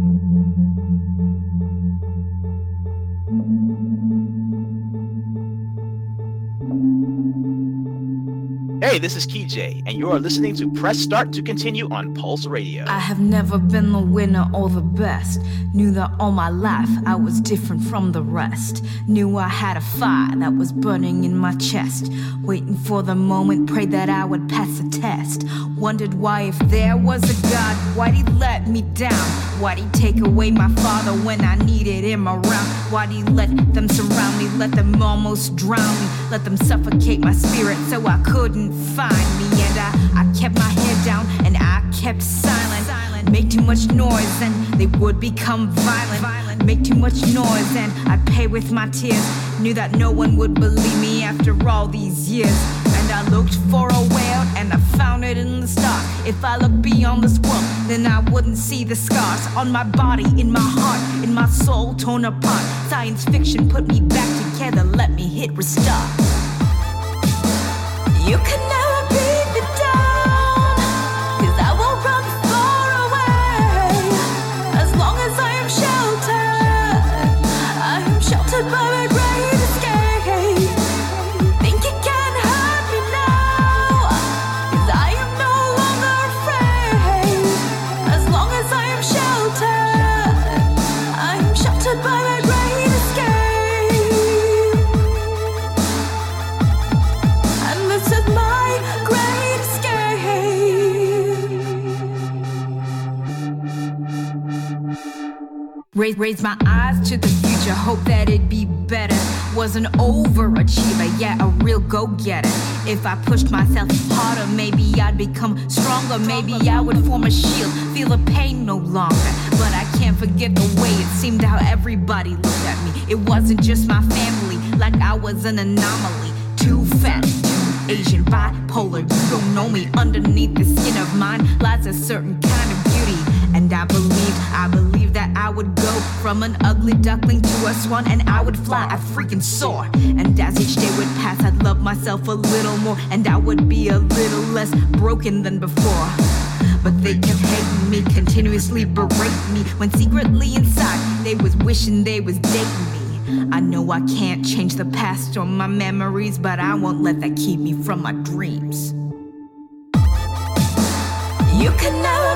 Mm-hmm. Hey, this is KJ, and you are listening to Press Start to Continue on Pulse Radio. I have never been the winner or the best. Knew that all my life I was different from the rest. Knew I had a fire that was burning in my chest. Waiting for the moment, prayed that I would pass the test. Wondered why, if there was a God, why'd he let me down? Why'd he take away my father when I needed him around? Why'd he let them surround me, let them almost drown me, let them suffocate my spirit so I couldn't find me? And I, I kept my head down and I kept silent. Make too much noise and they would become violent. Make too much noise and I'd pay with my tears. Knew that no one would believe me after all these years. And I looked for a way out and I found it in the start. If I looked beyond the squirrel, then I wouldn't see the scars on my body, in my heart, in my soul torn apart. Science fiction put me back together, let me hit restart. You can Raise, raise my eyes to the future, hope that it'd be better. Was an overachiever, yeah, a real go getter. If I pushed myself harder, maybe I'd become stronger. Maybe I would form a shield, feel the pain no longer. But I can't forget the way it seemed how everybody looked at me. It wasn't just my family, like I was an anomaly. Too fat, too Asian, bipolar. You don't know me. Underneath the skin of mine lies a certain kind of beauty. And I believe, I believed that I would go from an ugly duckling to a swan and I would fly, I freaking soar. And as each day would pass, I'd love myself a little more and I would be a little less broken than before. But they kept hating me, continuously berating me when secretly inside they was wishing they was dating me. I know I can't change the past or my memories, but I won't let that keep me from my dreams. You can never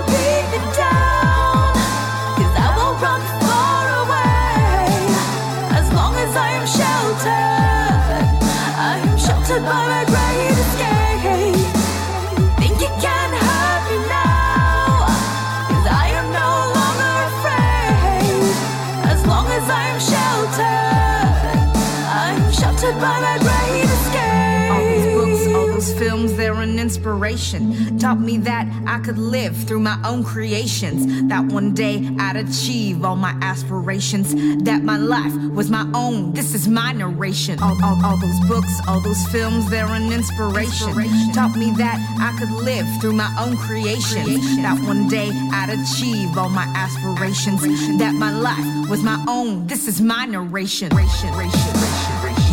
inspiration. Taught me that I could live through my own creations. That one day I'd achieve all my aspirations. That my life was my own. This is my narration. All, all, all those books, all those films, they're an inspiration. Taught me that I could live through my own creations. That one day I'd achieve all my aspirations. That my life was my own. This is my narration.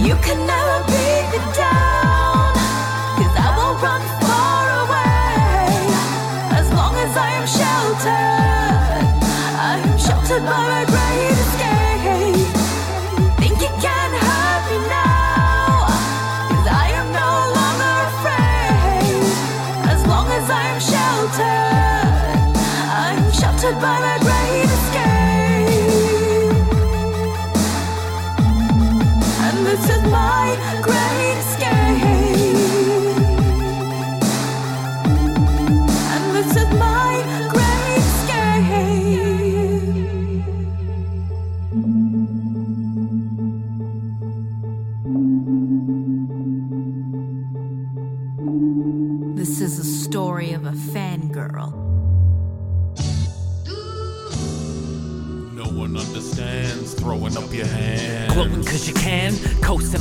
You can never beat me down, sheltered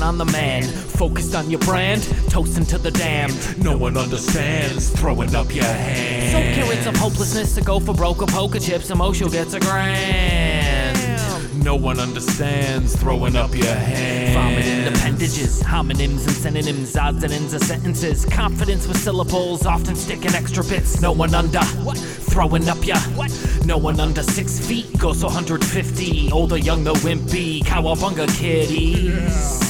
coasting on the man, focused on your brand, toasting to the damned. No one understands throwing up your hand. So curious of hopelessness to go for broke or poker chips, emotional gets a grand. No one understands throwing up your hands. Vomiting appendages, homonyms and synonyms, odds and ends of sentences. Confidence with syllables, often sticking extra bits. No one under, throwing up ya. No one under six feet goes 150. Old or young, the wimpy, cowabunga kiddies.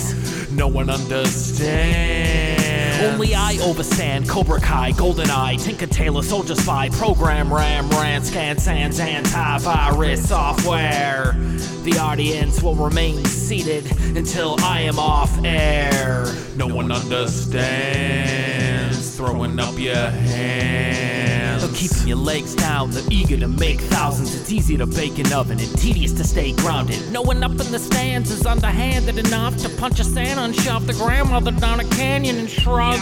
No one understands. Only I overstand Cobra Kai, Golden Eye, Tinker Tailor, Soldier Spy, Program Ram, Ran, Scan, Sans, Antivirus software. The audience will remain seated until I am off air. No one understands throwing up your hands. They're keeping your legs down, they're eager to make thousands. It's easy to bake an oven and tedious to stay grounded. No one up in the stands is underhanded enough to punch a Santa and shove the grandmother down a canyon and shrug.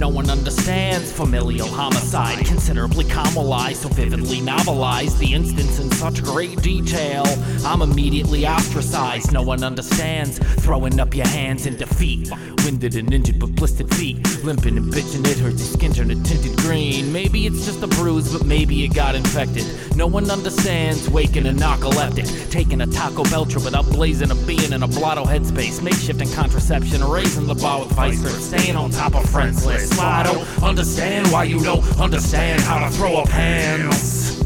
No one understands familial homicide, considerably caramelized, so vividly novelized the instance in such great detail. I'm immediately ostracized. No one understands throwing up your hands in defeat. Winded and injured but blistered feet, limping and bitching it hurts. Your skin turned a tinted green. Maybe it's just a bruise, but maybe it got infected. No one understands waking a narcoleptic, taking a Taco Bell trip without blazing a being in a blotto headspace, makeshifting contraception, raising the bar with vice grip, staying on top of friends list. I don't understand why you don't understand how to throw up hands.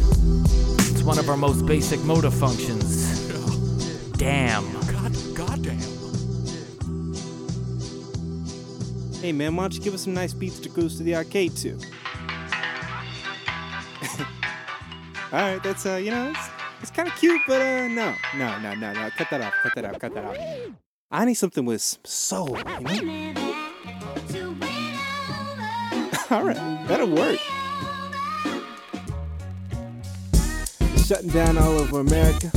It's one of our most basic motor functions. Damn. God, goddamn. Hey man, why don't you give us some nice beats to cruise to the arcade to? All right, that's uh, you know, it's, it's kind of cute, but uh, no, no, no, no, no, cut that off, cut that out, cut that out. I need something with some soul, you know? All right, that'll work. Shutting down all over America.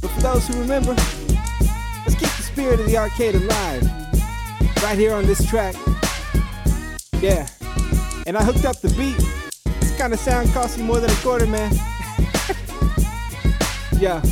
But for those who remember, let's keep the spirit of the arcade alive. Right here on this track. Yeah. And I hooked up the beat. This kind of sound costs you more than a quarter, man. yeah.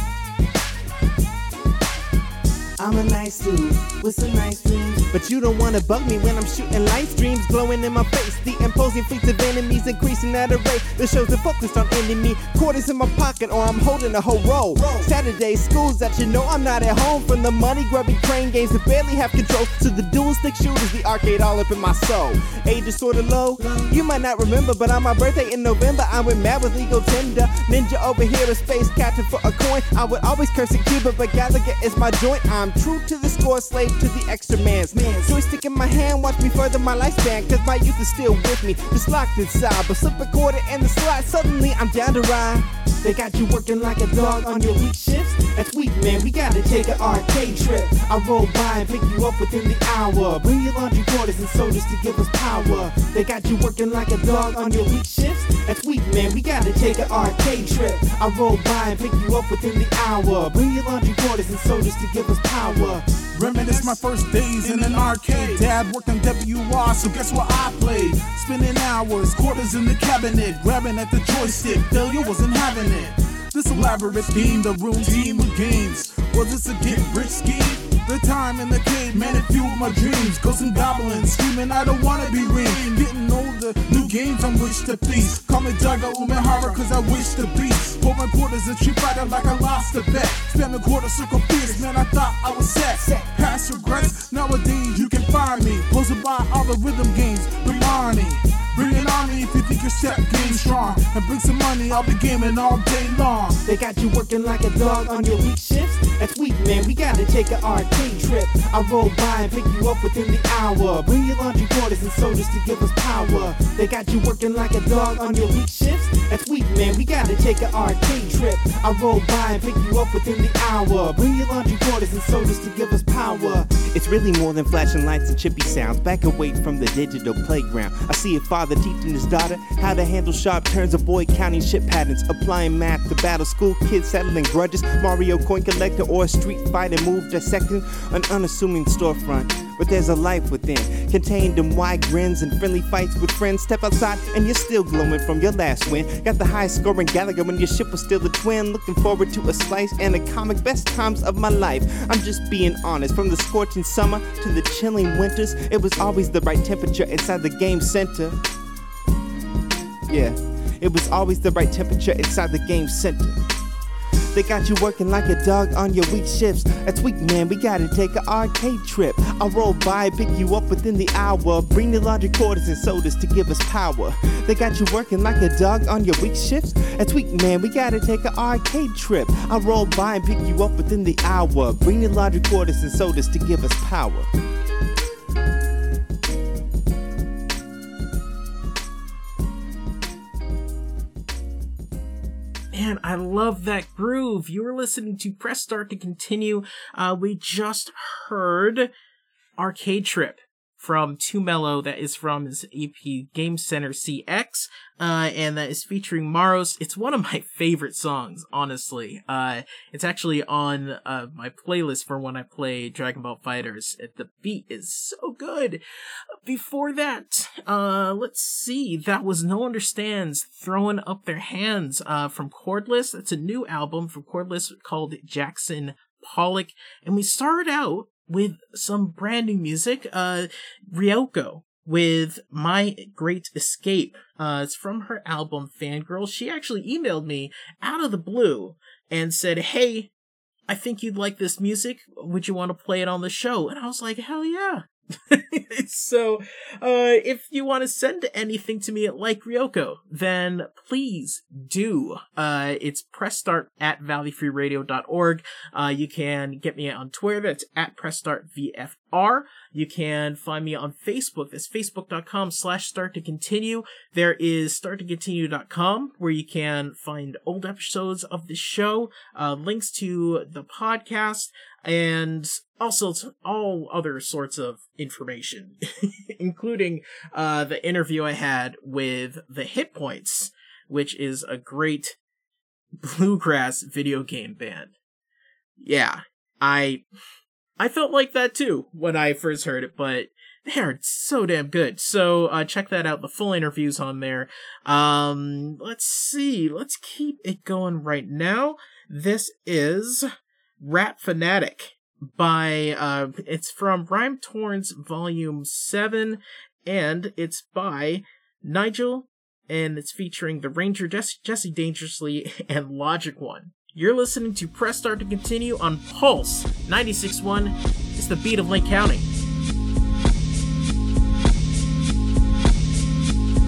I'm a nice dude with some nice dreams. But you don't wanna bug me when I'm shooting light streams glowing in my face. The imposing fleets of enemies increasing at a rate. The shows are focused on ending me. Quarters in my pocket or I'm holding a whole roll. Saturday schools that you know I'm not at home. From the money grubbing crane games that barely have control to the dual stick shooters, the arcade all up in my soul. Age is sorta low. You might not remember, but on my birthday in November, I went mad with legal tender. Ninja over here, a space captain for a coin. I would always curse a Cuba, but Galaga is my joint. I'm true to the score, slave to the extra man's man. Joystick in my hand, watch me further my lifespan, cause my youth is still with me, just locked inside. But slip a quarter in the slot, suddenly I'm down to ride. They got you working like a dog on your week shifts. That's weak, man. We gotta take an arcade trip. I roll by and pick you up within the hour. Bring your laundry quarters and sodas to give us power. They got you working like a dog on your week shifts. That's weak, man. We gotta take an arcade trip. I roll by and pick you up within the hour. Bring your laundry quarters and sodas to give us power. Reminisce my first days in an arcade. Dad worked on WR, so guess what I played? Spending hours, quarters in the cabinet, grabbing at the joystick. Failure wasn't having it. This elaborate theme, the room team of games. Was this a get rich scheme? The time in the cave, man, it fueled my dreams. Ghosts and goblins screaming, I don't wanna be ring. Getting older, new games on which to feast. Call me Daigo Umehara, cause I wish to be. Pour my quarters and treat fighter like I lost a bet. Spam the quarter circle fierce, man, I thought I was set. Past regrets, nowadays you can find me. Posted by all the rhythm games, bring. Bring an army if you think your step game strong. And bring some money, I'll be gaming all day long. They got you working like a dog on your week shifts. That's weak, man. We gotta take an arcade trip. I roll by and pick you up within the hour. Bring your laundry quarters and sodas to give us power. They got you working like a dog on your week shifts. That's weak, man. We gotta take an arcade trip. I roll by and pick you up within the hour. Bring your laundry quarters and sodas to give us power. It's really more than flashing lights and chippy sounds. Back away from the digital playground. I see a father teaching his daughter how to handle sharp turns, avoid counting shit patterns, applying math to battle school kids settling grudges. Mario coin collector or a street fighter move dissecting an unassuming storefront. But there's a life within, contained in wide grins and friendly fights with friends. Step outside and you're still glowing from your last win. Got the highest scoring Galaga when your ship was still a twin. Looking forward to a slice and a comic. Best times of my life. I'm just being honest. From the scorching summer to the chilling winters, it was always the right temperature inside the game center. Yeah, it was always the right temperature inside the game center. They got you working like a dog on your weak shifts. That's weak, man. We gotta take an arcade trip. I'll roll by, pick you up within the hour. Bring the laundry quarters and sodas to give us power. They got you working like a dog on your weak shifts. That's weak, man. We gotta take an arcade trip. I'll roll by and pick you up within the hour. Bring the laundry quarters and sodas to give us power. Man, I love that groove. You were listening to Press Start to continue. Uh, we just heard Arcade Trip from 2 Mello, that is from his EP Game Center CX, uh, and that is featuring Maros. It's one of my favorite songs, honestly. Uh, it's actually on, uh, my playlist for when I play Dragon Ball FighterZ. The beat is so good. Before that, uh, let's see, that was No Understands throwing up their hands, uh, from Kordlyss. That's a new album from Kordlyss called Jackson Pollock. And we started out with some brand new music. Uh, Ryako with My Great Escape. Uh, it's from her album Fangirl. She actually emailed me out of the blue and said, Hey, I think you'd like this music. Would you want to play it on the show? And I was like, Hell yeah. so, uh, if you want to send anything to me at Like Ryako, then please do. Uh, it's press start at valleyfreeradio.org. Uh, you can get me on Twitter. That's at press You can find me on Facebook. That's facebook.com slash start to continue. There is starttocontinue.com where you can find old episodes of the show, uh, links to the podcast, and also all other sorts of information, including uh, the interview I had with the Hit Points, which is a great bluegrass video game band. Yeah, I I felt like that too when I first heard it, but they are so damn good. So uh, check that out. The full interviews on there. Um, let's see. Let's keep it going right now. This is Rap Fanatic by uh it's from Rhyme Torrents Volume 7 and it's by nYgel and it's featuring the Ranger Jesse, Jesse Dangerously and Logic One. You're listening to Press Start to Continue on Pulse 96.1. It's the beat of Lake County.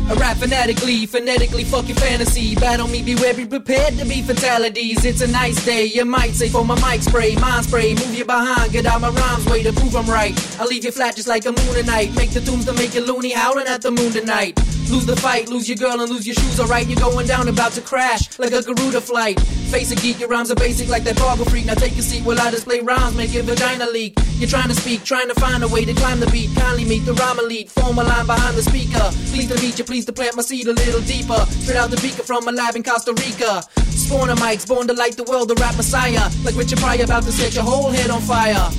I rap phonetically, phonetically, fuck your fantasy. Battle me, beware, be prepared to be fatalities. It's a nice day, you might say for my mic spray, mind spray, move you behind, get out my rhymes way to prove I'm right. I'll leave you flat just like a moon tonight. Make the tunes to make you loony, howling at the moon tonight. Lose the fight, lose your girl and lose your shoes, alright? You're going down, about to crash like a Garuda flight. Face a geek, your rhymes are basic like that barber freak. Now take a seat while I display rhymes, make your vagina leak. You're trying to speak, trying to find a way to climb the beat. Kindly meet the rhyme elite, form a line behind the speaker. Please to meet you, please to plant my seed a little deeper. Straight out the beaker from my lab in Costa Rica. Spawn mics, born to light the world, the rap messiah. Like Richard Pryor, about to set your whole head on fire.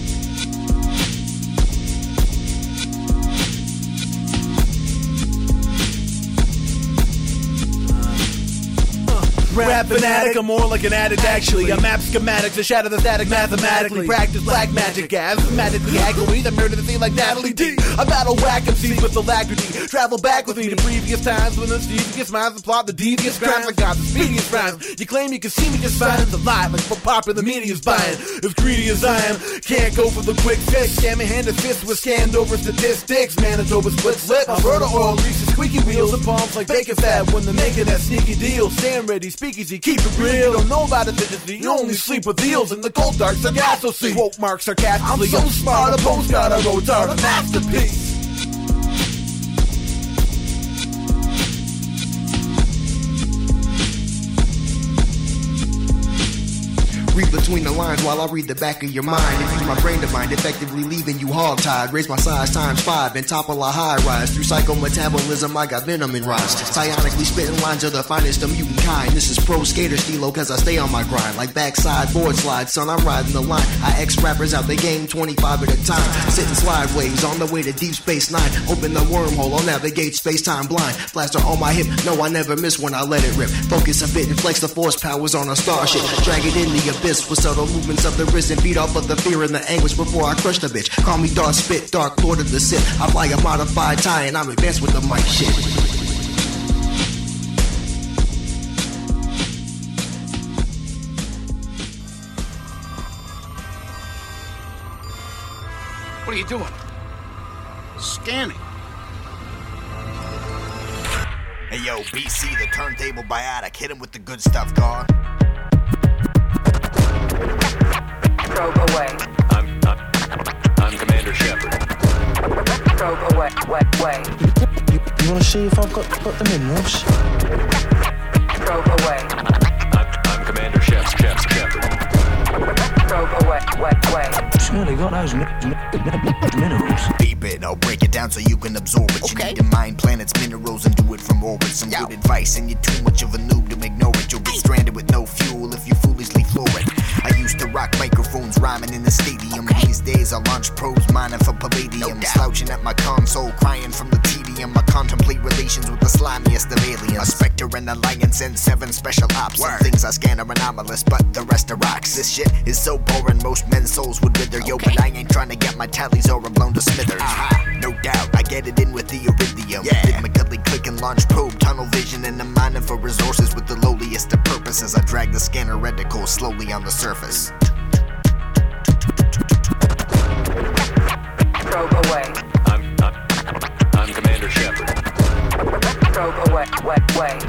Rap fanatic, I'm more like an addict actually. I map schematics to shatter the static mathematically. Practice black magic, asthmatically agony that murder the scene like Natalie D. I battle whack MCs with alacrity. Travel back with me to previous times when the devious minds plot the devious crimes. I got the speediest rhymes. You claim you can see me just fine. A lie, like what popular media's buying. As greedy as I am, can't go for the quick fix. Scam hand to fist with scanned over statistics. Manitoba split slip. Alberta oil greases squeaky wheels and palms like bacon fat when they're making that sneaky deal. Stand ready, speakeasy, keep it real. Don't know about efficiency, you only sleep with eels in the cold dark sargasso sea. Quote mark sarcastically. I'm so smart, a postcard I wrote are a masterpiece. Read between the lines while I read the back of your mind. And use my brain to mind, effectively leaving you hog-tied. Raise my size times five and topple a high rise. Through psychometabolism, I got venom in rise. Psionically spitting lines of the finest of mutant kind. This is pro skater stilo, cause I stay on my grind. Like backside board slide, son, I'm riding the line. I X rappers out the game 25 at a time. Sitting slideways on the way to Deep Space Nine. Open the wormhole, I'll navigate space time blind. Blaster on my hip, no, I never miss when I let it rip. Focus a bit and flex the force powers on a starship. Drag it in the abyss abyss with subtle movements of the risen. Beat off of the fear and the anguish before I crush the bitch. Call me dark spit, dark lord of the sip. I fly a modified tie and I'm advanced with the mic shit. What are you doing? Scanning. Hey yo, BC, the turntable biotic. Hit him with the good stuff, car. Probe away. I'm, I'm, I'm Commander Shepard. Probe away. Way. Way. You, you wanna see if I've got, got the minerals? Probe away. I'm, I'm Commander Shep, Shep, Shepard. Probe away. Way. Way. Surely got those mi- mi- mi- minerals. Peep it, I'll break it down so you can absorb it. You need to mine planets, minerals, and do it from orbit. Some good advice, and you're too much of a noob to ignore it. You'll get stranded with no fuel if you foolishly floor it. I used to rock microphones rhyming in the stadium. These days I launch probes mining for palladium. Slouching at my console, crying from the tedium. I contemplate relations with the slimiest of aliens. A specter, an alliance, and seven special ops. Some things I scan are anomalous, but the rest are rocks. This shit is so boring, most men's souls would wither. Yo, but I ain't trying to get my tallies over blown to smithers. Uh-huh. No doubt, I get it in with the iridium. Yeah. Rhythmically click and launch probe, tunnel vision, and I'm mining for resources with the lowliest of purposes. I drag the scanner reticle slowly on the surface. Probe away. Probe away. Way. Way.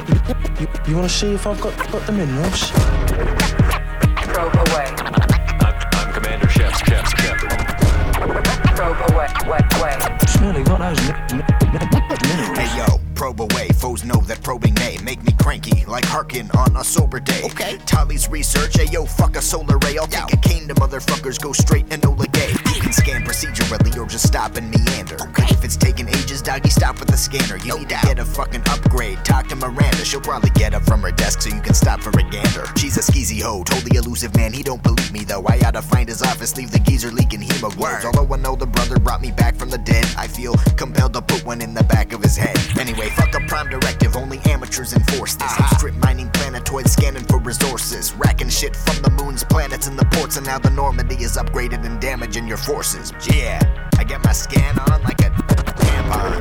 You, you wanna see if I've got, got the minerals? Probe away. I'm, I'm Commander Shep, Shep, Shepard. Probe away. Way. Way. Surely got those mi- mi- mi- minerals. Hey yo, probe away. Foes know that probing may make me cranky, like Harkin on a sober day. Okay. Tully's research. Hey yo, fuck a solar ray. I'll take a cane to motherfuckers, go straight and no gay. Can scan procedurally or just stop and meander. Okay. If it's taking ages, doggy, stop with the scanner. You need to get a fucking upgrade. Talk to Miranda, she'll probably get up from her desk so you can stop for a gander. She's a skeezy hoe, totally Illusive Man. He don't believe me though. I oughta find his office, leave the geezer leaking hemoglobes. Although I know the brother brought me back from the dead, I feel compelled to put one in the back of his head. Anyway, fuck a prime directive, only amateurs enforce this. I'm strip mining planetoids, scanning for resources, racking shit from the moons, planets, and the ports, and now the Normandy is upgraded and damaging your forces. Yeah, I get my scan on like a tampon.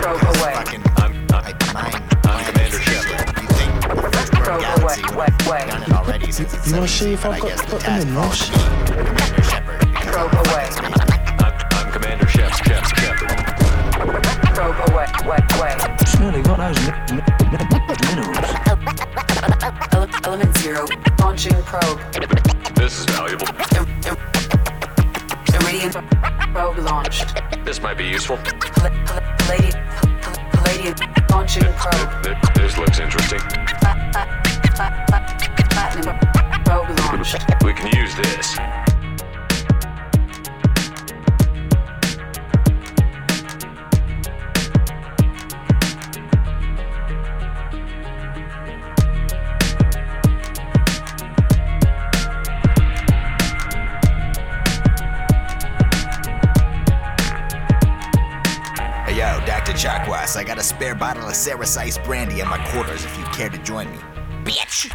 Probe away. Fucking, I'm, I'm, I mine I'm Commander Shepard. You think the first world Probe galaxy away. would Way. done it already since it's You wanna so see if but I've I got- guess the task minerals? falls Commander Shepard. because Probe away. I'm, I'm Commander Shep, Shep, Shepard. Probe away. Way. Way. Surely got those mi- mi- mi- minerals. Element zero. Launching probe. This is valuable. Launched. This might be useful. Pal- pal- Palladium launching probe. Th- This looks interesting. Platinum launched. We can use this. Serrice Ice Brandy in my quarters if you care to join me. Bitch!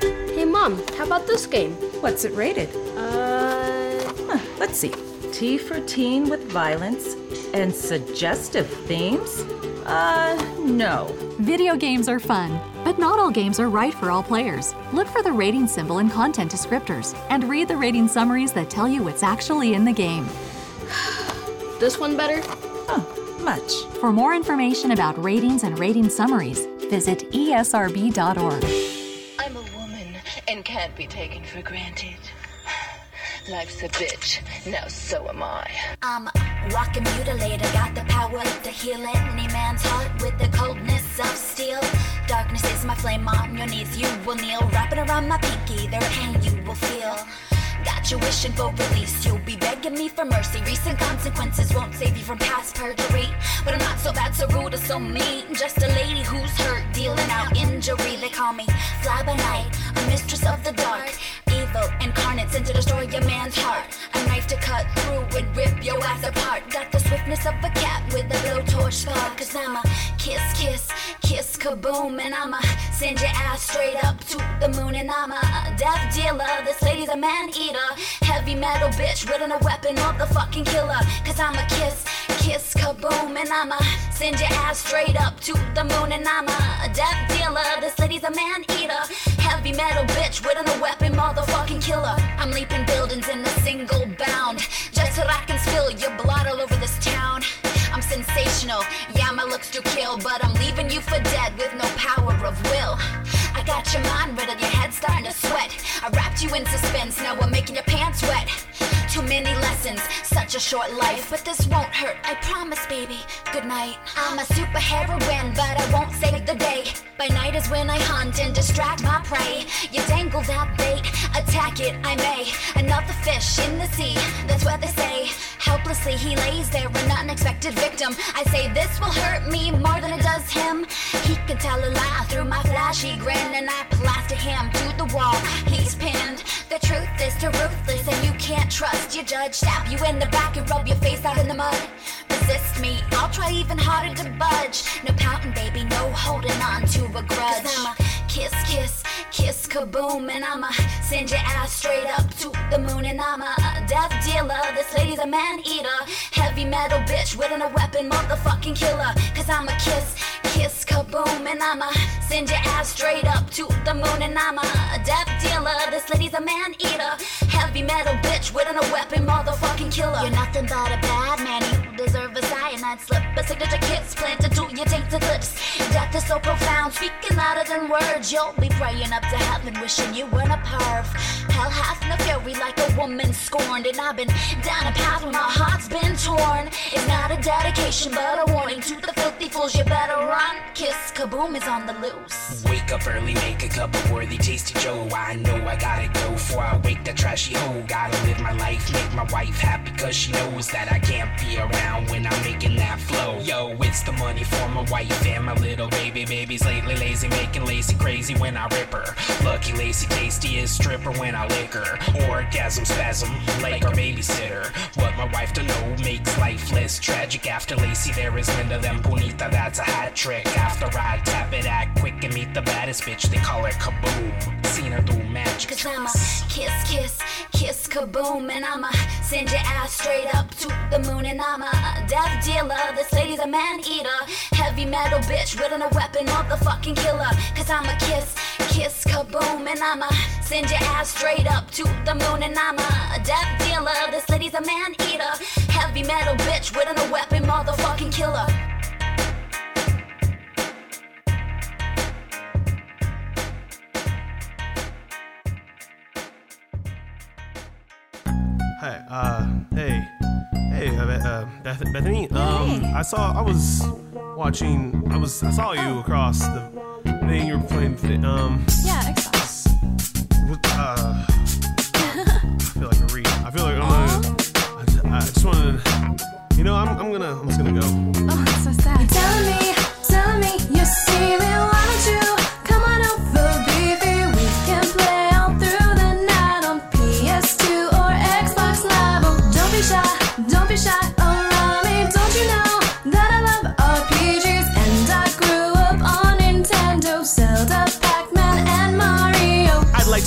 Hey, Mom, how about this game? What's it rated? Uh. Huh, let's see. T for teen with violence and suggestive themes? Uh, no. Video games are fun, but not all games are right for all players. Look for the rating symbol and content descriptors and read the rating summaries that tell you what's actually in the game. This one better? Much. For more information about ratings and rating summaries, visit esrb.org. I'm a woman and can't be taken for granted. Life's a bitch, now so am I. I'm walking mutilated, got the power to heal any man's heart with the coldness of steel. Darkness is my flame on your knees, you will kneel. Wrapping around my pinky, their pain you will feel. Got you wishing for release, you'll be begging me for mercy. Recent consequences won't save you from past perjury. But I'm not so bad, so rude, or so mean. Just a lady who's hurt, dealing out injury. They call me Fly by Night, a mistress of the dark. Evil incarnate sent to destroy your man's heart. A knife to cut through and rip your ass apart. Got the swiftness of a cat with a blowtorch spark. Cause I'm a kiss, kiss, kiss kaboom. And I'm a send your ass straight up to the moon. And I'm a death dealer. This lady's a man eater. Heavy metal bitch with a weapon, motherfucking killer. Cause I'm a kiss, kiss kaboom. And I'm a Send your ass straight up to the moon, and I'm a death dealer. This lady's a man eater. Heavy metal bitch with a weapon, motherfucking killer. I'm leaping buildings in a single bound. Just so I can spill your blood all over this town. I'm sensational. Yeah, my looks do kill, but I'm leaving you for dead with no power of will. I got your mind riddled, your head starting to sweat. I wrapped you in suspense, now we're making your pants wet. Too many lessons, such a short life, but this won't hurt. I promise, baby. Good night. I'm a super heroine, but I won't save the day. By night is when I hunt and distract my prey. You dangle that bait, attack it, I may. Another fish in the sea, that's what they say. Helplessly he lays there, an unexpected victim. I say this will hurt me more than it does him. He can tell a lie through my flashy grin, and I plaster him to the wall. He's pinned. The truth is too ruthless, and you can't trust your judge. Stab you in the back and rub your face out in the mud. Resist me, I'll try even harder to budge. No pouting, baby, no holding on to a grudge. Kiss, kiss, kiss, kaboom, and I'ma send your ass straight up to the moon. And I'm a death dealer, this lady's a man eater. Heavy metal bitch with a weapon, motherfucking killer. Cause I'm a kiss, kiss, kaboom, and I'ma send your ass straight up to the moon. And I'm a death dealer, this lady's a man eater. Heavy metal bitch with a weapon, motherfucking killer. You're nothing but a bad man, deserve a cyanide slip. A signature kiss planted to your tainted lips. Death is so profound, speaking louder than words. You'll be praying up to heaven, wishing you weren't a perv. Hell hath no fury like a woman scorned. And I've been down a path where my heart's been torn. It's not a dedication, but a warning to the filthy fools. You better run. Kiss kaboom is on the loose. Wake up early, make a cup of worthy tasty Joe. I know I gotta go before I wake that trashy hoe. Gotta live my life, make my wife happy, cause she knows that I can't be around when I'm making that flow. Yo, it's the money for my wife and my little baby. Baby's lately lazy, making lazy crazy when I rip her. Lucky Lacey tastiest stripper when I lick her. Orgasm spasm, like our babysitter. What my wife don't know makes life less tragic. After Lacey, there is Linda, then Bonita, that's a hat trick. After I tap it, act quick and meet the baddest bitch. They call her Kaboom. Seen her do magic. Cause I'm a kiss, kiss, kiss, kaboom, and I'ma send your ass straight up to the moon. And I'm a death dealer, this lady's a man eater. Heavy metal bitch with a weapon, motherfucking killer. Cause I'm a kiss, kiss, kaboom, and I'ma send your ass straight up to the moon. And I'm a death dealer, this lady's a man eater. Heavy metal bitch with a weapon, motherfucking killer. Hey, uh, hey, hey, uh, uh, Beth- Bethany. Um, I saw, I was watching, I was, I saw you across the thing you were playing. Th- um, Yeah, Xbox. with, uh, I feel like a read. I feel like I'm gonna. I just, I just wanted to, you know, I'm, I'm gonna, I'm just gonna go. Oh, it's so sad. Tell me,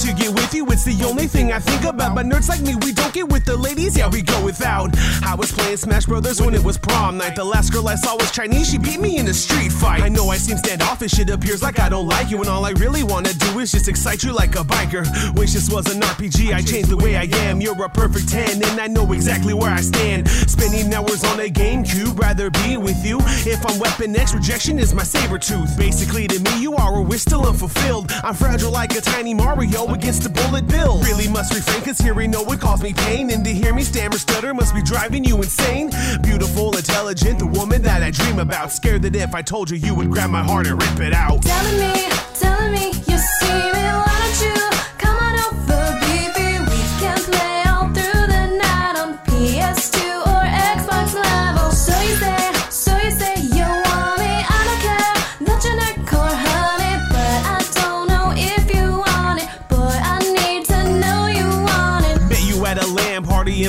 to get with you, it's the only thing I think about. But nerds like me, we don't get with the ladies, yeah, we go without. I was playing Smash Brothers when it was prom night. The last girl I saw was Chinese, she beat me in a street fight. I know I seem standoffish, it appears like I don't like you, and all I really wanna do is just excite you like a biker. Wish this was an RPG, I changed the way I am. You're a perfect 10, and I know exactly where I stand. Spending hours on a GameCube, rather be with you. If I'm Weapon X, rejection is my saber tooth. Basically, to me, you are a wish still unfulfilled. I'm fragile like a tiny Mario against a bullet bill. Really must refrain, cause hearing no would cause me pain. And to hear me stammer stutter must be driving you insane. Beautiful, intelligent, the woman that I dream about. Scared that if I told you, you would grab my heart and rip it out. Telling me, telling me you're see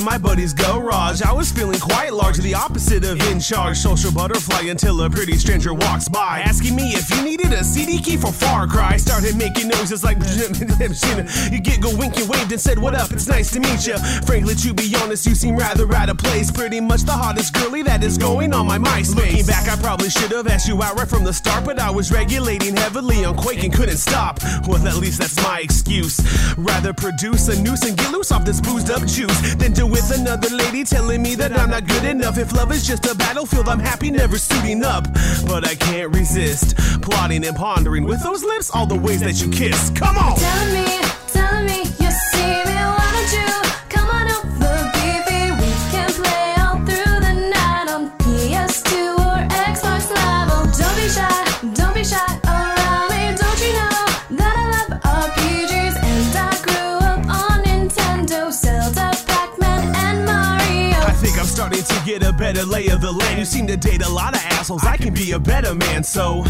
my buddy's garage. I was feeling quite large, the opposite of in charge. Social butterfly until a pretty stranger walks by, asking me if you needed a CD key for Far Cry. Started making noises like you get go wink and waved and said, What up? It's nice to meet you. Frankly, to be honest, you seem rather out of place. Pretty much the hottest girly that is going on my MySpace. Looking back, I probably should have asked you out right from the start, but I was regulating heavily on Quake and couldn't stop. Well, at least that's my excuse. Rather produce a noose and get loose off this boozed up juice than do with another lady telling me that I'm not good enough. If love is just a battlefield, I'm happy never suiting up. But I can't resist plotting and pondering with those lips all the ways that you kiss. Come on! Telling me, You seem to date a lot of assholes. I can be a better man, so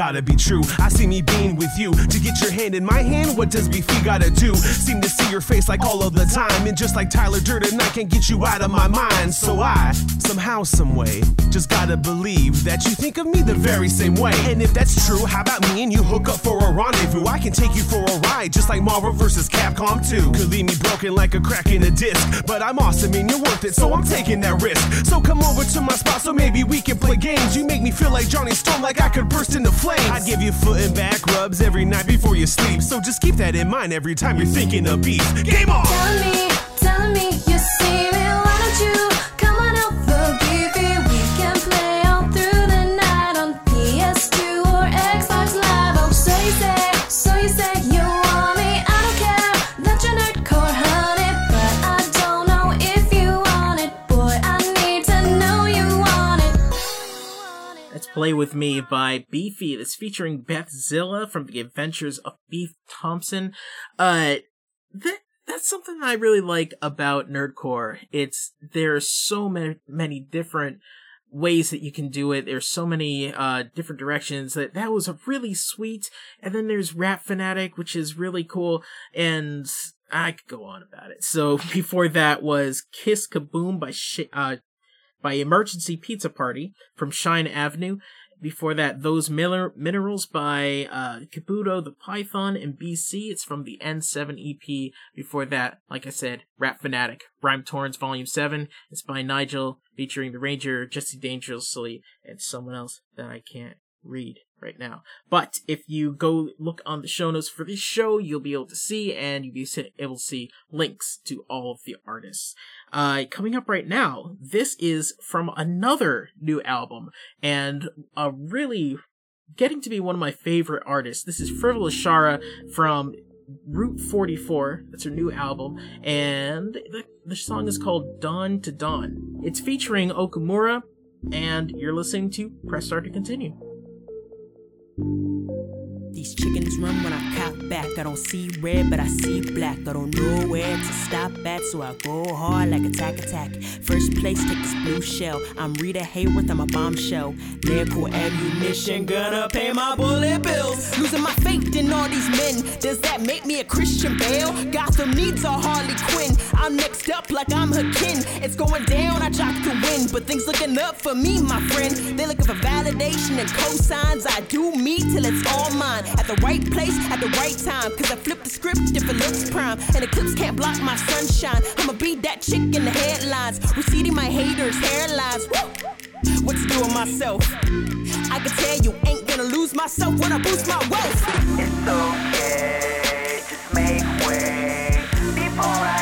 gotta be true. I see me being with you. To get your hand in my hand, what does Beefy gotta do? Seem to see your face like all of the time. And just like Tyler Durden, I can't get you out of my mind. So I, somehow, someway, just gotta believe that you think of me the very same way. And if that's true, how about me and you hook up for a rendezvous? I can take you for a ride, just like Marvel vs. Capcom 2. Could leave me broken like a crack in a disc. But I'm awesome and you're worth it, so I'm taking that risk. So come over to my spot so maybe we can play games. You make me feel like Johnny Storm, like I could burst into flames. I'd give you foot and back rubs every night before you sleep. So just keep that in mind every time you're thinking of beef. Game on! Telling me, telling me Play With Me by Beefy. That's featuring Bethzilla from The Adventures of Beef Thompson. Uh, that, that's something I really like about Nerdcore. It's, there's so many, many different ways that you can do it. There's so many, uh, different directions that that was really sweet. And then there's Rap Fanatic, which is really cool. And I could go on about it. So before that was Kiss Kaboom by, Sh- uh, by Emergency Pizza Party from Shine Avenue. Before that, Those Miller Minerals by uh, Kabuto the Python in BC. It's from the N7 EP. Before that, like I said, Rap Fanatic, Rhyme Torrents Volume 7. It's by nYgel, featuring the Ranger, Jesse Dangerously, and someone else that I can't read right now. But if you go look on the show notes for this show, you'll be able to see, and you'll be able to see links to all of the artists. Uh, coming up right now, this is from another new album, and a really getting to be one of my favorite artists. This is FrivolousShara from Route 44. That's her new album, and the, the song is called Dawn to Dawn. It's featuring Okumura, and you're listening to Press Start to Continue. These chickens run when I cock back. I don't see red, but I see black. I don't know where to stop at, so I go hard like attack attack. First place, take this blue shell. I'm Rita Hayworth, I'm a bombshell. Lyrical ammunition, gonna pay my bullet bills. Losing my faith in all these men. Does that make me a Christian Bale? Gotham needs a Harley Quinn. I'm up like I'm her kin. It's going down, I try to win, but things looking up for me, my friend. They looking for validation and cosigns. I do me till it's all mine. At the right place, at the right time. Cause I flip the script if it looks prime. And eclipse can't block my sunshine. I'ma be that chick in the headlines. Receding my haters' hairlines. Woo! What to do with myself? I can tell you ain't gonna lose myself when I boost my wealth. It's okay, just make way. Before I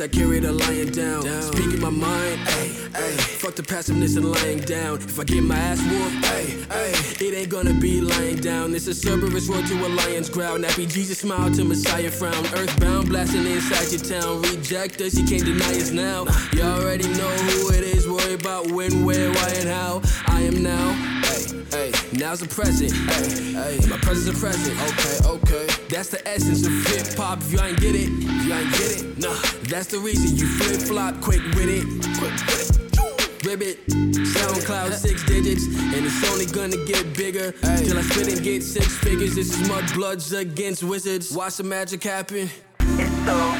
I carry are lion down. Speaking my mind. Hey, hey. Fuck the passiveness and lying down. If I get my ass whooped, hey, hey, it ain't gonna be lying down. It's a Cerberus road to a lion's growl. Nappy Jesus smile to Messiah frown. Earthbound blasting inside your town. Reject us, you can't deny us now. You already know who it is. Worry about when, where, why, and how. I am now. Hey, hey, now's the present. Hey, hey, my present's a present. Okay, okay. That's the essence of hip hop. If you ain't get it, if you ain't get it, nah. That's the reason you flip flop quick with it. Quick it. Ribbit, SoundCloud six digits, and it's only gonna get bigger. Till I spit and get six figures. This is mud bloods against wizards. Watch the magic happen. It's okay,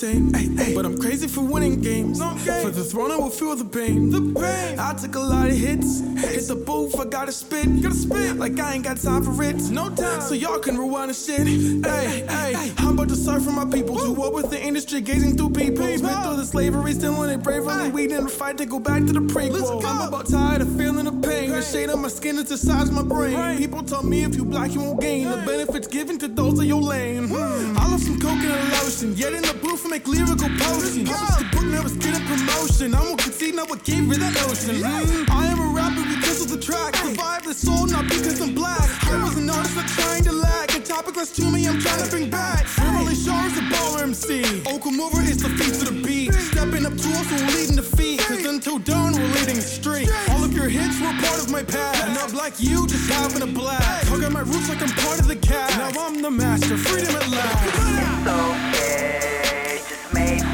think I'm insane, but I'm crazy for winning games. For the throne, I will feel the pain. The pain. I took a lot of hits. Hit the booth, I gotta spit. Gotta spit. Like I ain't got time for it. No time. So y'all can rewind the shit. Hey, hey. I'm about to serve for my people. Do up with the industry, gazing through people. Been through the slavery, still in it bravely. We didn't fight to go back to the prequel. I'm about tired of feeling the pain. The shade of my skin is the size of my brain. People tell me if you black, you won't gain. The benefits given to those of your lane. Hmm. I love some coconut lotion. Yet in the booth, make lyrical potions. The book never get a promotion. I'm gonna concede, now what gave me that notion. Hmm. I am a rapper because of the track. Survive the soul, not because I'm black. I was an artist, not trying to lack. A topic that's to me, I'm trying to bring back. Really Shaw is a baller MC. Oka Mover is the feet to the beat. Stepping up to us, we're leading the feet. Cause until dawn, we're leading the street. All of your hits were part of my past. Not like you, just having a blast. Hug at my roots like I'm part of the cast. Now I'm the master, freedom at last. It's okay, just make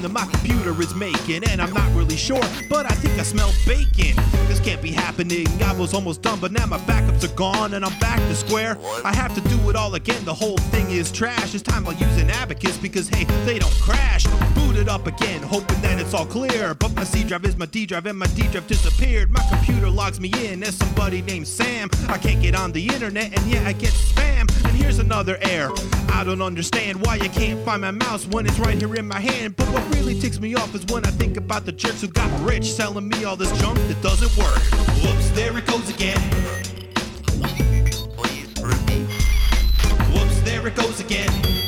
sound that my computer is making, and I'm not really sure, but I think I smell bacon. This can't be happening. I was almost done, but now my backups are gone, and I'm back to square. I have to do it all again. The whole thing is trash. It's time I'll use an abacus because, hey, they don't crash. Boot it up again, hoping that it's all clear. But my C drive is my D drive, and my D drive disappeared. My computer logs me in as somebody named Sam. I can't get on the internet, and yeah, I get spam. Here's another error. I don't understand why I can't find my mouse when it's right here in my hand. But what really ticks me off is when I think about the jerks who got rich selling me all this junk that doesn't work. Whoops, there it goes again. Whoops, there it goes again.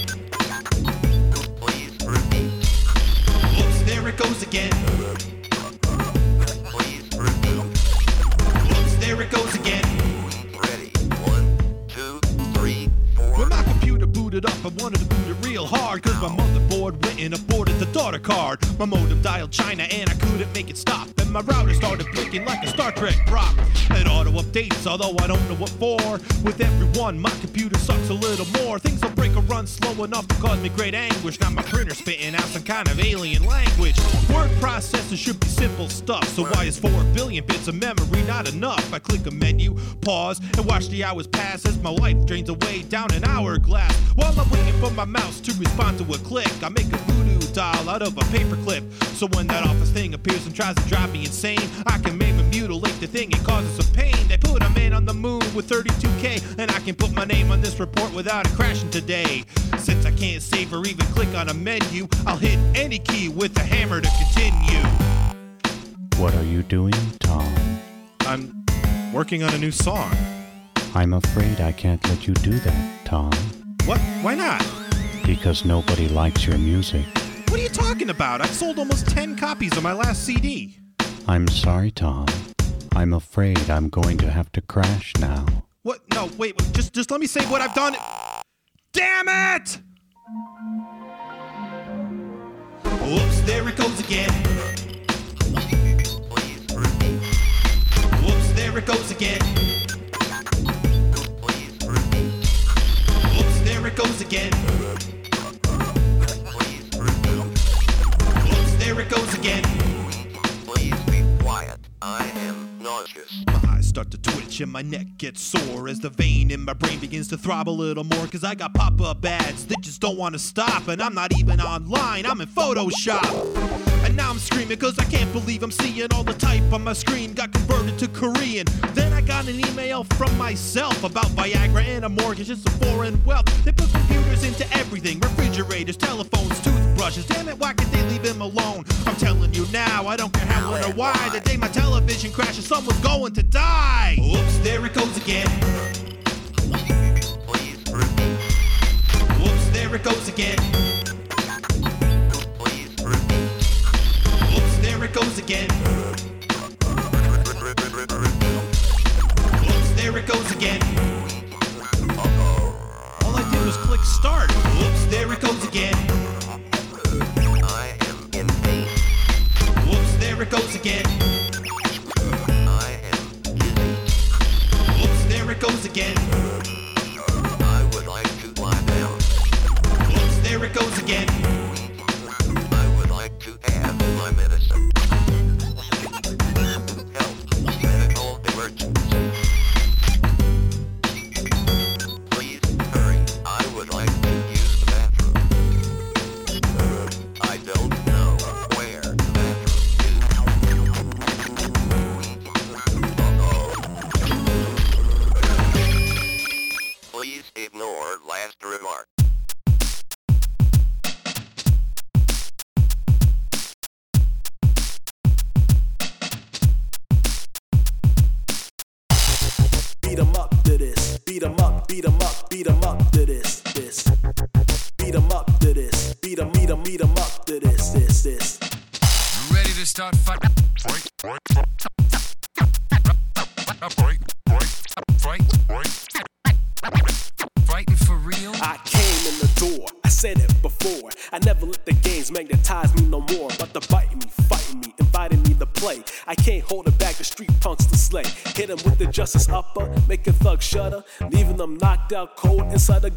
And aborted the daughter card. My modem dialed China and I couldn't make it stop. My router started blinking like a Star Trek prop. It auto updates, although I don't know what for. With everyone, my computer sucks a little more. Things will break or run slow enough to cause me great anguish. Now my printer's spitting out some kind of alien language. Word processor should be simple stuff. So why is 4 billion bits of memory not enough? I click a menu, pause, and watch the hours pass as my life drains away down an hourglass. While I'm waiting for my mouse to respond to a click, I make a voodoo doll out of a paperclip. So when that office thing appears and tries to drive me insane, I can and mutilate the thing and cause some pain. They put a man on the moon with 32k, and I can put my name on this report without it crashing today. Since I can't save or even click on a menu, I'll hit any key with a hammer to continue. What are you doing, Tom? I'm working on a new song. I'm afraid I can't let you do that, Tom, What? Why not? because nobody likes your music. What are you talking about? I've sold almost 10 copies of my last CD. I'm sorry, Tom. I'm afraid I'm going to have to crash now. What? No, wait, wait, just just let me say what I've done. Damn it! Whoops, there it goes again. Whoops, there it goes again. Whoops, there it goes again. Start to twitch and my neck gets sore as the vein in my brain begins to throb a little more. Cause I got pop up ads that just don't wanna stop. And I'm not even online, I'm in Photoshop. And now I'm screaming cause I can't believe I'm seeing all the type on my screen got converted to Korean. Then I got an email from myself about Viagra and a mortgage and some foreign wealth. They put computers into everything refrigerators, telephones, toothbrushes. Damn it, why can't they leave him alone? I'm telling you now, I don't care how or why. The day my television crashes, someone's going to die. Whoops, there it goes again. Whoops, there it goes again. Whoops, there it goes again. Whoops, there it goes again. All I did was click start. Whoops, there it goes again. It goes again. I am dizzy. Whoops, there it goes again. I would like to lie down. Whoops, there it goes again. I would like to have my medicine. Start fight?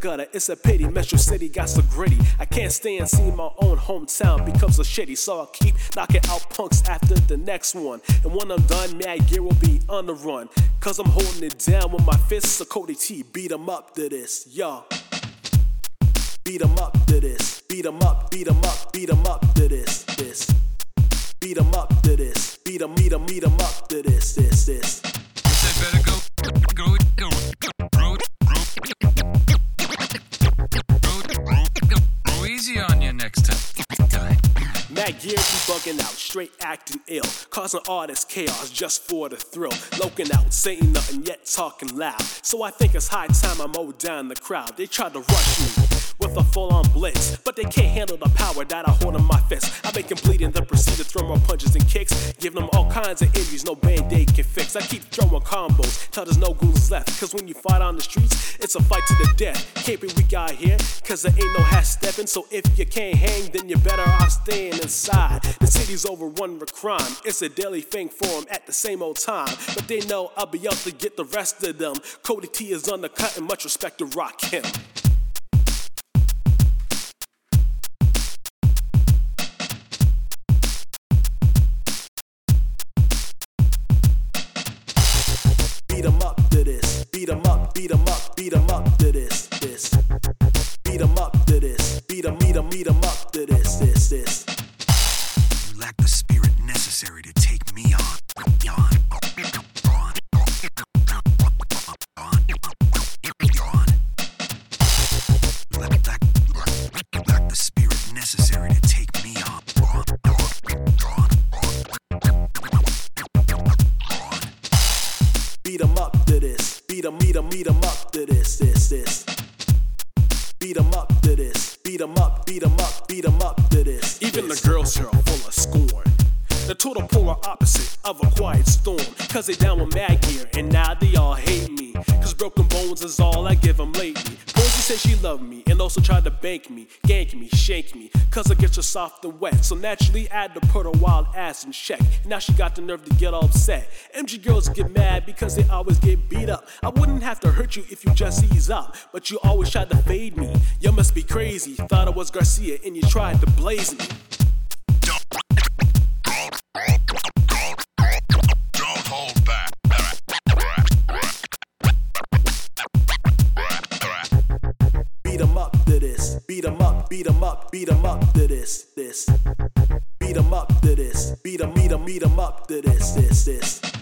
Gutter. It's a pity. Metro City got so gritty. I can't stand seeing my own hometown become so shitty. So I'll keep knocking out punks after the next one. And when I'm done, Mad Gear will be on the run. Cause I'm holding it down with my fists. So Cody T, beat 'em up to this. Yo. Beat 'em up to this. Beat 'em up, beat 'em up, beat 'em up to this. This. Beat 'em up to this. Beat 'em, beat 'em, beat 'em up to this. This, this. They better go, go, go, go, easy on you next time. Mad Gear be bugging out, straight acting ill, causing all this chaos just for the thrill. Loking out, saying nothing yet talking loud. So I think it's high time I mow down the crowd. They tried to rush me with a full-on blitz, but they can't handle the power that I hold in my fist. I make them bleed and then proceed to throw more punches and kicks, giving them all kinds of injuries no band-aid can fix. I keep throwing combos till there's no goons left. Cause when you fight on the streets, it's a fight to the death. Can't be weak out here, cause there ain't no half stepping. So if you can't hang, then you're better off staying. The city's overrun with crime. It's a daily thing for them at the same old time. But they know I'll be out to get the rest of them. Cody T is undercut and much respect to rock him. And also tried to bank me, gank me, shake me. Cause I get you soft and wet. So naturally, I had to put her wild ass in check. Now she got the nerve to get all upset. MG girls get mad because they always get beat up. I wouldn't have to hurt you if you just ease up. But you always tried to fade me. You must be crazy. Thought I was Garcia, and you tried to blaze me. To this. Beat 'em up, beat 'em up, beat 'em up to this, this. Beat 'em up to this. Beat 'em, beat 'em, beat 'em up to this, this, this.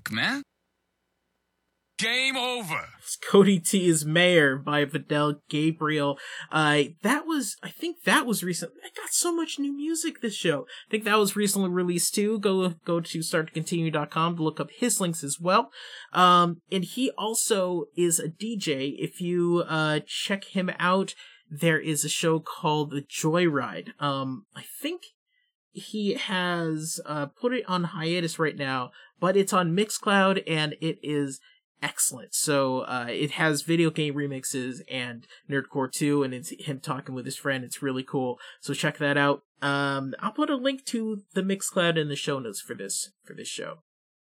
Suck, man. Game over. It's Cody T is Mayor by Vadell Gabriel. Uh, that was, I think that was recent. I got so much new music this show. I think that was recently released too. Go, go to starttocontinue.com to look up his links as well. Um, and he also is a DJ. If you, uh, check him out, there is a show called The Joyride. Um, I think he has, uh, put it on hiatus right now, but it's on Mixcloud and it is excellent. So uh, it has video game remixes and Nerdcore 2, and it's him talking with his friend. It's really cool. So check that out. Um, I'll put a link to the Mixcloud in the show notes for this for this show,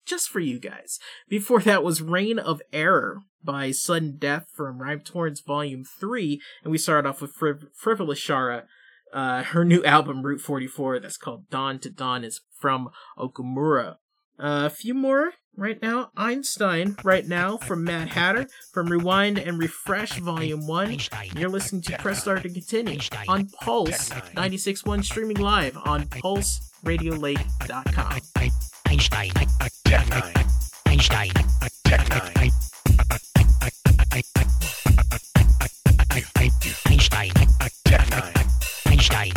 just for you guys. Before that was Reign of Error by Sudden Death from Rhyme Torrents Volume Three, and we started off with Friv- FrivolousShara. Uh, her new album Route 44 that's called Dawn to Dawn is from Okumura. Uh, a few more right now. Einstein right now from MadHatter from Rewind and Refresh Volume 1. You're listening to Press Start to Continue on Pulse 96.1 streaming live on pulseradiolake.com. Einstein. Tech Nine. Einstein. Tech Nine. Einstein.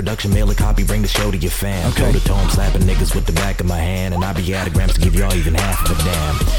Production, mail a copy, bring the show to your fam. Toe to toe, I'm slapping niggas with the back of my hand. And I be autograms to give y'all even half of a damn.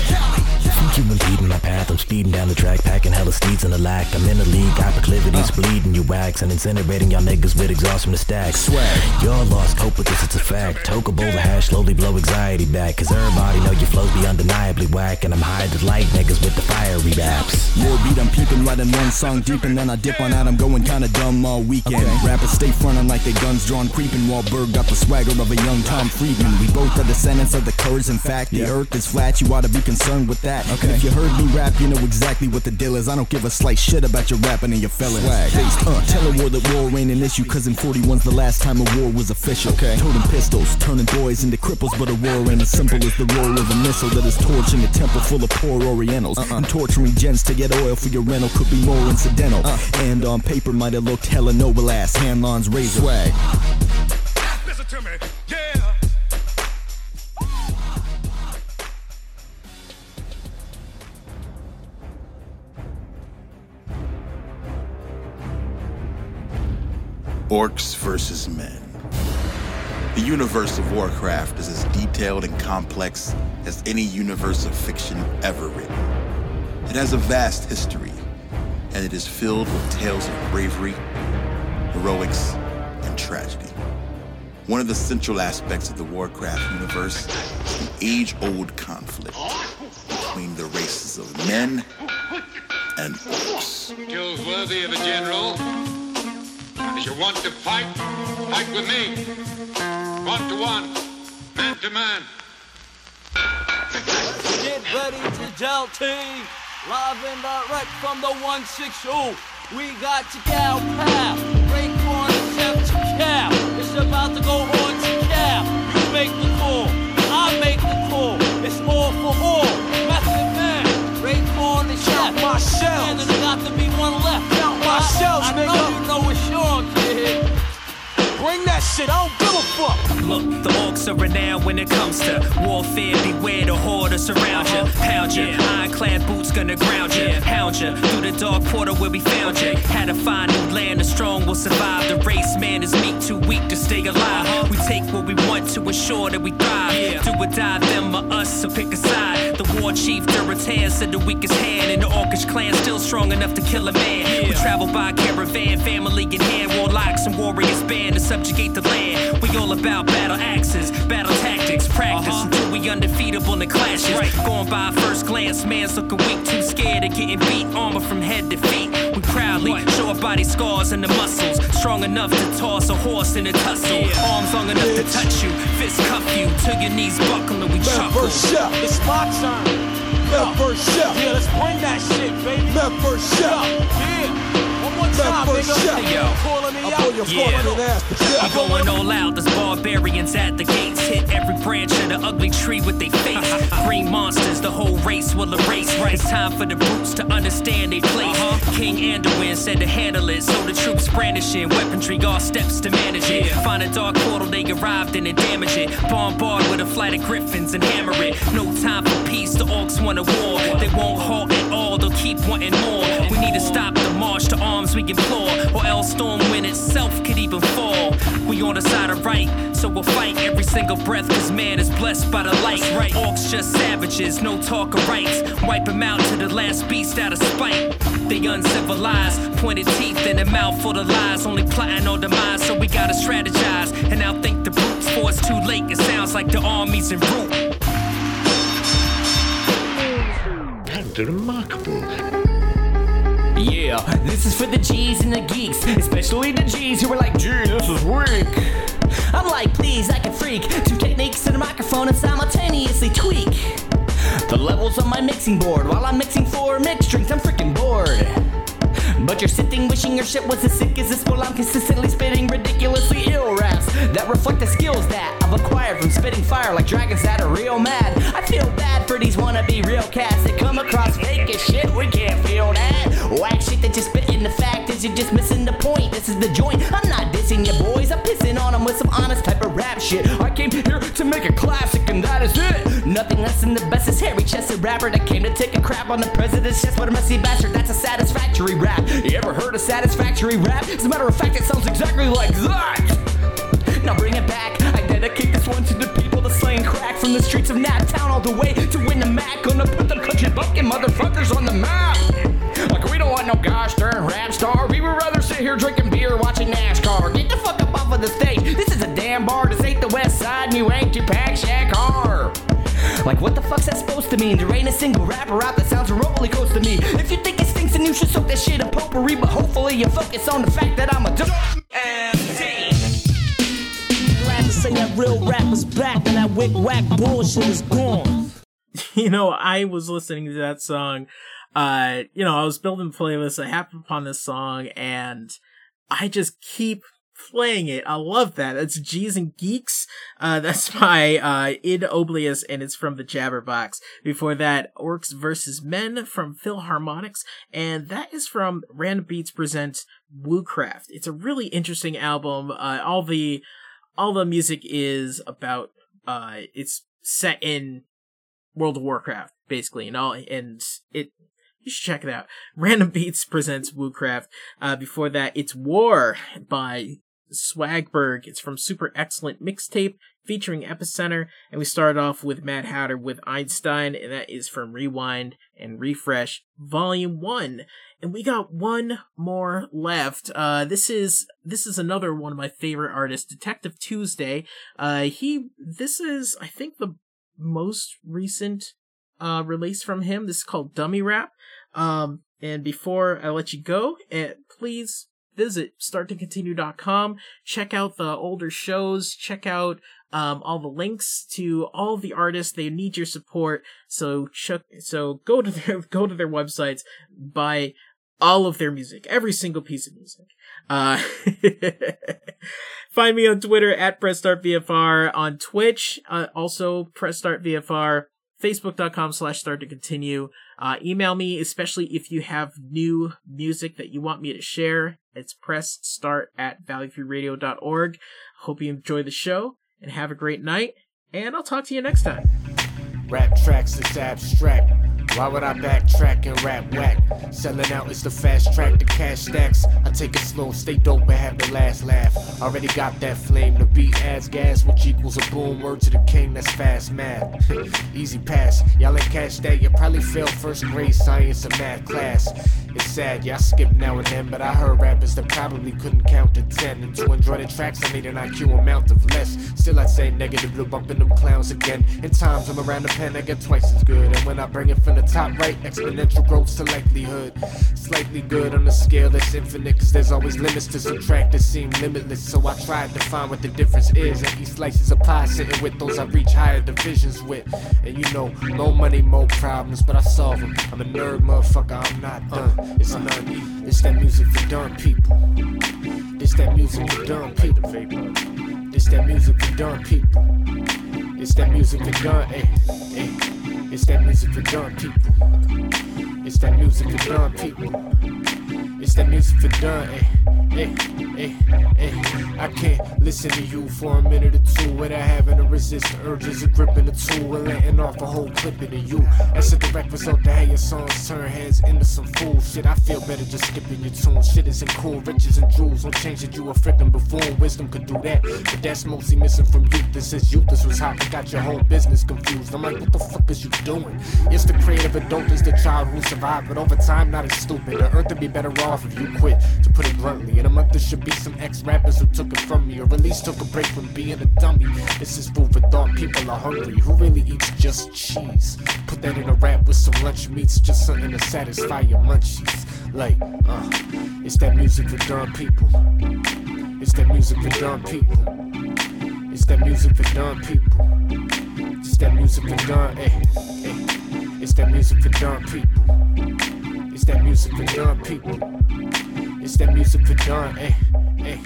Wax, and incinerating y'all niggas with exhaust from the stack. Swag, y'all lost, cope with this, it's a fact. Toke bowl of hash, slowly blow anxiety back, cause everybody know your flows be undeniably whack, and I'm high to light niggas with the fiery raps. More beat, I'm peeping, writing one song deep, and then I dip on out. I'm going kinda dumb all weekend. Rappers stay frontin' like they guns drawn, creeping, while Berg got the swagger of a young Tom Friedman. We both are descendants of the Kurds. In fact, the earth is flat, you ought to be concerned with that. And if you heard me rap, you know exactly what the deal is. I don't give a slight shit about your rapping and your fellas. Swag. Based, uh, tell a war that war ain't an issue, cause in 41's the last time a war was official. Okay. Toting pistols, turning boys into cripples, but a war ain't as simple as the roar of a missile that is torching a temple full of poor Orientals. Uh-uh. And torturing gents to get oil for your rental could be more incidental. Uh. And on paper might have looked hella noble ass. Hanlon's razor. Swag. Listen to me, Orcs versus men. The universe of Warcraft is as detailed and complex as any universe of fiction ever written. It has a vast history, and it is filled with tales of bravery, heroics, and tragedy. One of the central aspects of the Warcraft universe is the age-old conflict between the races of men and orcs. Skills worthy of a general. If you want to fight, fight with me. One to one, man to man. Get ready to gel team. Live and direct from the 160. We got to cow pal. Break on attempt to cow. It's about to go on to cow. You make the call. I make the call. It's all for all. Method man. Break on the chef. my shells. And there's got to be one left. Count my I- shells, I nigga. Shit, I don't give a fuck. Look, the orcs are renowned when it comes to warfare. Beware the horde surround you. Pound you. Ironclad boots gonna ground you. Hound you. Through the dark portal where we found you. Had to find new land. The strong will survive. The race man is meek, too weak to stay alive. We take what we want to ensure that we thrive. Yeah. Do or die, them or us, so pick a side. The war chief Durotan said the weakest hand in the orcish clan still strong enough to kill a man. We travel by caravan, family in hand, warlocks and warriors band to subjugate the land. We all about battle axes, battle tactics, practice uh-huh. until we undefeatable in the clashes. Going by first glance, man's looking weak, too scared of getting beat, armor from head to feet. We proudly show our body scars and the muscles, strong enough to toss a horse in a tussle. Arms long enough to touch you, fists cuff you, till your knees buckle and we chuckle. first shot. It's my turn. Left first shot. Yeah, let's bring that shit, baby. Left first shot. Yeah. One one Time, first shot. Yo. I'll out. pull your Yeah. fucking ass to death. I'm going all out, there's barbarians at the gates. Hit every branch of the ugly tree with their face. Green monsters, the whole race will erase. Right. It's time for the brutes to understand their place. Uh-huh. King Anduin said to handle it, so the troops brandishing weaponry, all steps to manage it. Find a dark portal, they arrived in and damage it. Bombard with a flight of griffins and hammer it. No time for peace, the orcs want a war. They won't halt at all, they'll keep wanting more. We need to stop the march to arms we implore, or else Stormwind itself could even fall. We on the side of right, so we'll fight every single breath, cause man is blessed by the light. Right, orcs just savages, no talk of rights. Wipe them out to the last beast out of spite. They uncivilized, pointed teeth in a mouth full of lies, only plotting on demise, so we gotta strategize. And now think the brutes, for it's too late, it sounds like the army's en route. That's remarkable. Yeah, this is for the G's and the geeks, especially the G's who are like, gee, this is weak. I'm like, please, I can freak two techniques to the microphone and simultaneously tweak the levels on my mixing board while I'm mixing four mixed drinks. I'm freaking bored. But you're sitting wishing your shit was as sick as this while I'm consistently spitting ridiculously ill raps that reflect the skills that I've acquired from spitting fire like dragons that are real mad. I feel bad for these wannabe real cats that come across fake as shit. We can't feel that. Whack shit that you spit in the fact is you're just missing the point. This is the joint. I'm not dissing you boys. I'm pissing on them with some honest type of rap shit. I came here to make a classic and that is it. Nothing less than the best is hairy chested rapper that came to take a crap on the president's chest. What a messy bastard. That's a satisfactory rap. You ever heard a satisfactory rap? As a matter of fact, it sounds exactly like that. Now bring it back. I dedicate this one to the people that slaying crack from the streets of Nat Town all the way to win the Mac. Gonna put them country bumpkin motherfuckers on the map. Like we don't want no gosh darn rap star. We would rather sit here drinking beer watching NASCAR. Get the fuck up off of the stage. This is a damn bar. This ain't the West Side. And you ain't your pack shack car. Like what the fuck's that supposed to mean? There ain't a single rapper out that sounds remotely close to me. If you think you should soak that shit in potpourri. But hopefully you focus on the fact that I'm a dope Glad to say that real rap is back and that wick whack bullshit is gone. you know, I was listening to that song. Uh, you know, I was building playlists. I happened upon this song, and I just keep playing it. I love that. That's G's and Geeks. Uh, that's by uh, Id Obelus, and it's from the Jabberbox. Before that, Orcs versus Men from Phill Harmonix, and that is from Random Beats presents WuCraft. It's a really interesting album. Uh, all the all the music is about. Uh, it's set in World of Warcraft, basically, and all, and it. You should check it out. Random Beats presents WuCraft. Uh, before that, it's War by Swagberg. It's from Super Excellent Mixtape featuring Epicenter. And we started off with MadHatter with Einstein, and that is from Rewind and Refresh Volume 1. And we got one more left. Uh, this is, this is another one of my favorite artists, Detective Tuesday. Uh, he, this is, I think the most recent, uh, release from him. This is called Dummy Rap. Um, and before I let you go, uh, please visit starttocontinue.com. Check out the older shows. Check out um, all the links to all the artists. They need your support. So check, so go to their go to their websites, buy all of their music, every single piece of music. Uh, find me on Twitter at PressStartVFR, on Twitch, uh, also PressStartVFR, Facebook.com slash start to continue. Uh, email me, especially if you have new music that you want me to share. It's press start at valleyfreeradio.org. Hope you enjoy the show and have a great night, and I'll talk to you next time. Rap tracks is abstract. Why would I backtrack and rap whack? Selling out is the fast track to cash stacks. I take it slow, stay dope, and have the last laugh. Already got that flame, the beat adds gas, which equals a boom. Word to the king, that's fast math. Easy pass, y'all ain't catch that. You probably failed first grade science and math class. It's sad, yeah, I skip now and then, but I heard rappers that probably couldn't count to ten. And to enjoy the tracks, I need an IQ amount of less. Still, I'd say negative, blue bumping them clowns again. In times I'm around the pen, I get twice as good. And when I bring it from the the top right, exponential growth's to likelihood. Slightly good on the scale that's infinite, cause there's always limits to subtract that seem limitless. So I tried to find what the difference is. And each slices of pie sitting with those I reach higher divisions with. And you know, no money, more problems, but I solve them. I'm a nerd, motherfucker, I'm not done. It's not none. It's that music for dumb people. It's that music for dumb people. It's that music for dumb people. It's that music for dumb, eh, eh. It's that music for dumb people. It's that music for dumb people. It's that music for dumb, eh, eh, eh, eh. I can't listen to you for a minute or two without having to resist the urges of gripping the tool and letting off a whole clip of you. That's a direct result of how your songs turn heads into some fool shit. I feel better just skipping your tune. Shit isn't cool, riches and jewels won't change that you a freaking buffoon. Wisdom could do that, but that's mostly missing from youth. This is youth, this was hot, got your whole business confused. I'm like, what the fuck is you doing? It's the creative adult, it's the child who survived, but over time, not as stupid. The earth would be better off if you quit, to put it bluntly. In a month, there should be some ex rappers who took it from me, or at least took a break from being a dummy. This is food for thought, people are hungry. Who really eats just cheese? Put that in a wrap with some lunch meats, just something to satisfy your munchies. Like, uh, it's that music for dumb people. It's that music for dumb people. It's that music for dumb people. It's that music for dumb, eh, eh. It's that music for dumb people. It's that music for dumb people. It's that music for dumb, eh, eh.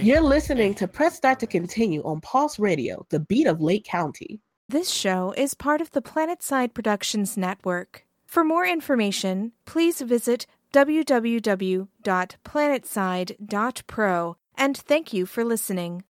You're listening to Press Start to Continue on Pulse Radio, the beat of Lake County. This show is part of the Planetside Productions Network. For more information, please visit www.planetside.pro and thank you for listening.